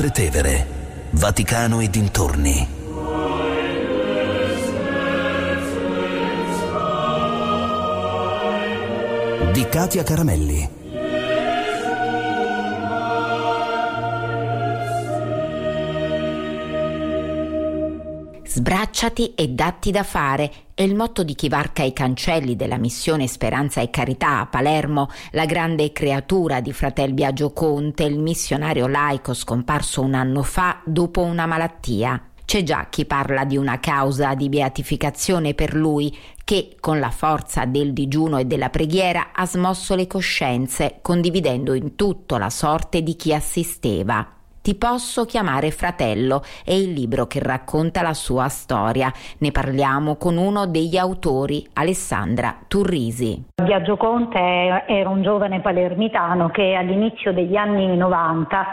Oltre Tevere, Vaticano e dintorni. Di Katia Caramelli. Sbracciati e datti da fare è il motto di chi varca i cancelli della missione Speranza e Carità a Palermo, la grande creatura di Fratel Biagio Conte, il missionario laico scomparso un anno fa dopo una malattia. C'è già chi parla di una causa di beatificazione per lui che, con la forza del digiuno e della preghiera, ha smosso le coscienze, condividendo in tutto la sorte di chi assisteva. Ti posso chiamare fratello è il libro che racconta la sua storia. Ne parliamo con uno degli autori, Alessandra Turrisi. Biagio Conte era un giovane palermitano che all'inizio degli anni 90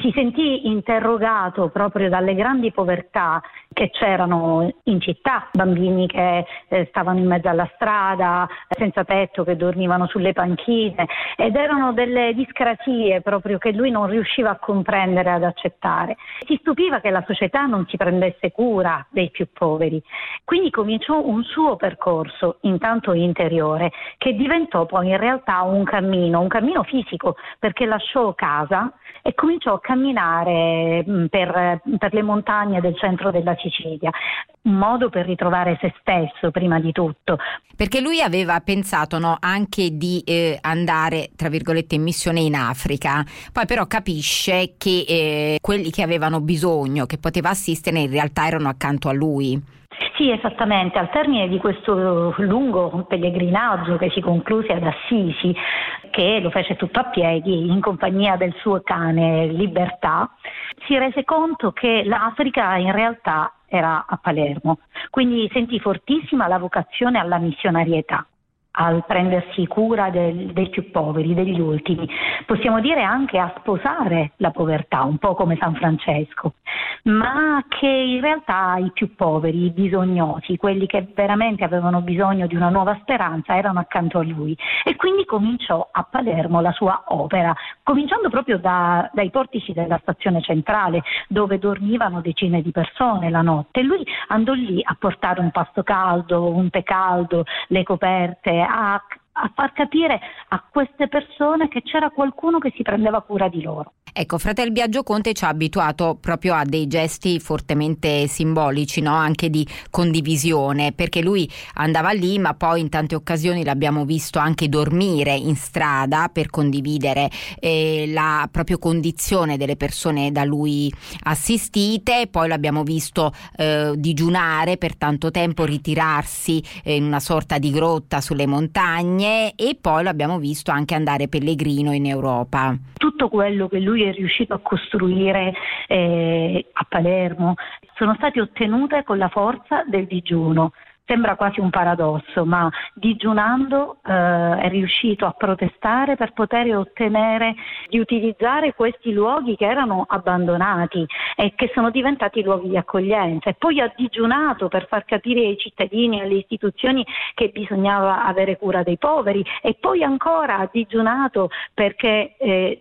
si sentì interrogato proprio dalle grandi povertà che c'erano in città, bambini che eh, stavano in mezzo alla strada, senza tetto, che dormivano sulle panchine ed erano delle discrasie proprio che lui non riusciva a comprendere, ad accettare. Si stupiva che la società non si prendesse cura dei più poveri, quindi cominciò un suo percorso, intanto interiore, che diventò poi in realtà un cammino, un cammino fisico, perché lasciò casa e cominciò a camminare mm, per, per le montagne del centro della Sicilia, un modo per ritrovare se stesso prima di tutto. Perché lui aveva pensato no, anche di eh, andare, tra virgolette, in missione in Africa, poi però capisce che eh, quelli che avevano bisogno, che poteva assistere, in realtà erano accanto a lui. Sì, esattamente. Al termine di questo lungo pellegrinaggio che si concluse ad Assisi, che lo fece tutto a piedi in compagnia del suo cane Libertà, si rese conto che l'Africa in realtà era a Palermo, quindi sentì fortissima la vocazione alla missionarietà al prendersi cura del, dei più poveri, degli ultimi, possiamo dire anche a sposare la povertà, un po' come San Francesco, ma che in realtà i più poveri, i bisognosi, quelli che veramente avevano bisogno di una nuova speranza, erano accanto a lui e quindi cominciò a Palermo la sua opera, cominciando proprio da, dai portici della stazione centrale dove dormivano decine di persone la notte lui andò lì a portare un pasto caldo, un tè caldo, le coperte, a, a far capire a queste persone che c'era qualcuno che si prendeva cura di loro. Ecco, Fratel Biagio Conte ci ha abituato proprio a dei gesti fortemente simbolici, no? anche di condivisione, perché lui andava lì, ma poi in tante occasioni l'abbiamo visto anche dormire in strada per condividere eh, la propria condizione delle persone da lui assistite, poi l'abbiamo visto eh, digiunare per tanto tempo, ritirarsi in una sorta di grotta sulle montagne e poi l'abbiamo visto anche andare pellegrino in Europa. Tutto quello che lui lui riuscito a costruire eh, a Palermo. Sono state ottenute con la forza del digiuno sembra quasi un paradosso, ma digiunando eh, è riuscito a protestare per poter ottenere di utilizzare questi luoghi che erano abbandonati e che sono diventati luoghi di accoglienza e poi ha digiunato per far capire ai cittadini e alle istituzioni che bisognava avere cura dei poveri e poi ancora ha digiunato perché eh,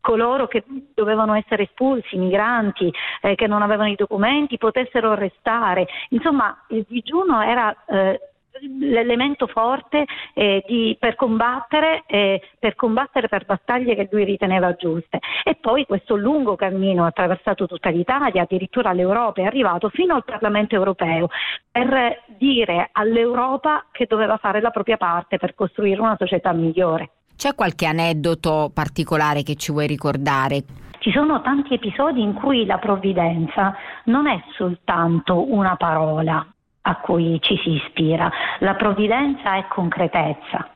coloro che dovevano essere espulsi, i migranti eh, che non avevano i documenti potessero restare. Insomma, il digiuno era eh, l'elemento forte eh, di, per, combattere, eh, per combattere per battaglie che lui riteneva giuste. E poi questo lungo cammino attraversato tutta l'Italia, addirittura l'Europa, è arrivato fino al Parlamento europeo per dire all'Europa che doveva fare la propria parte per costruire una società migliore. C'è qualche aneddoto particolare che ci vuoi ricordare? Ci sono tanti episodi in cui la provvidenza non è soltanto una parola, a cui ci si ispira. La provvidenza è concretezza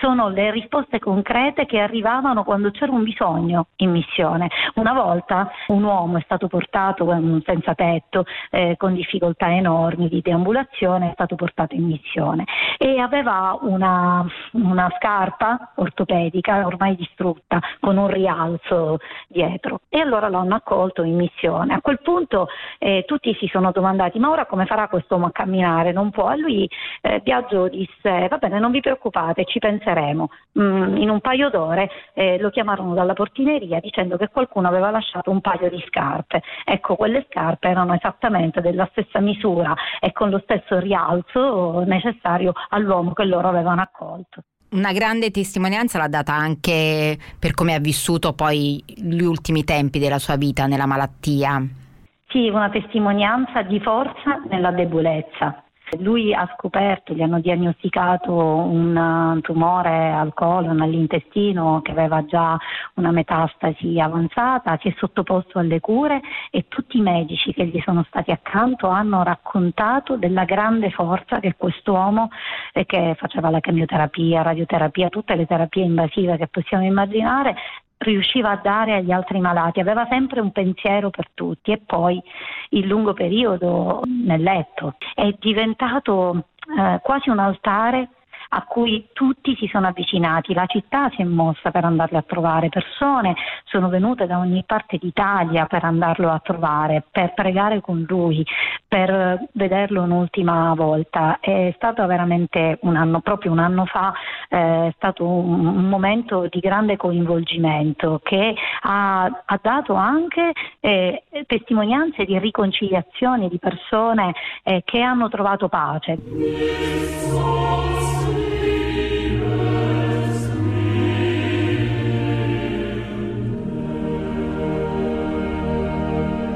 sono le risposte concrete che arrivavano quando c'era un bisogno in missione. Una volta un uomo è stato portato senza tetto, eh, con difficoltà enormi di deambulazione, è stato portato in missione e aveva una, una scarpa ortopedica ormai distrutta con un rialzo dietro e allora l'hanno accolto in missione. A quel punto eh, tutti si sono domandati ma ora come farà quest'uomo a camminare? Non può. E lui eh, Biagio disse va bene non vi preoccupate ci penseremo penseremo. Mm, in un paio d'ore eh, lo chiamarono dalla portineria dicendo che qualcuno aveva lasciato un paio di scarpe. Ecco, quelle scarpe erano esattamente della stessa misura e con lo stesso rialzo necessario all'uomo che loro avevano accolto. Una grande testimonianza l'ha data anche per come ha vissuto poi gli ultimi tempi della sua vita nella malattia. Sì, una testimonianza di forza nella debolezza. Lui ha scoperto, gli hanno diagnosticato un tumore al colon, all'intestino che aveva già una metastasi avanzata, si è sottoposto alle cure e tutti i medici che gli sono stati accanto hanno raccontato della grande forza che quest'uomo eh, che faceva la chemioterapia, radioterapia, tutte le terapie invasive che possiamo immaginare, riusciva a dare agli altri malati, aveva sempre un pensiero per tutti e poi il lungo periodo nel letto. È diventato eh, quasi un altare a cui tutti si sono avvicinati, la città si è mossa per andarli a trovare, persone sono venute da ogni parte d'Italia per andarlo a trovare, per pregare con lui, per vederlo un'ultima volta. È stato veramente un anno, proprio un anno fa, eh, è stato un, un momento di grande coinvolgimento che ha, ha dato anche eh, testimonianze di riconciliazione di persone eh, che hanno trovato pace. Holy.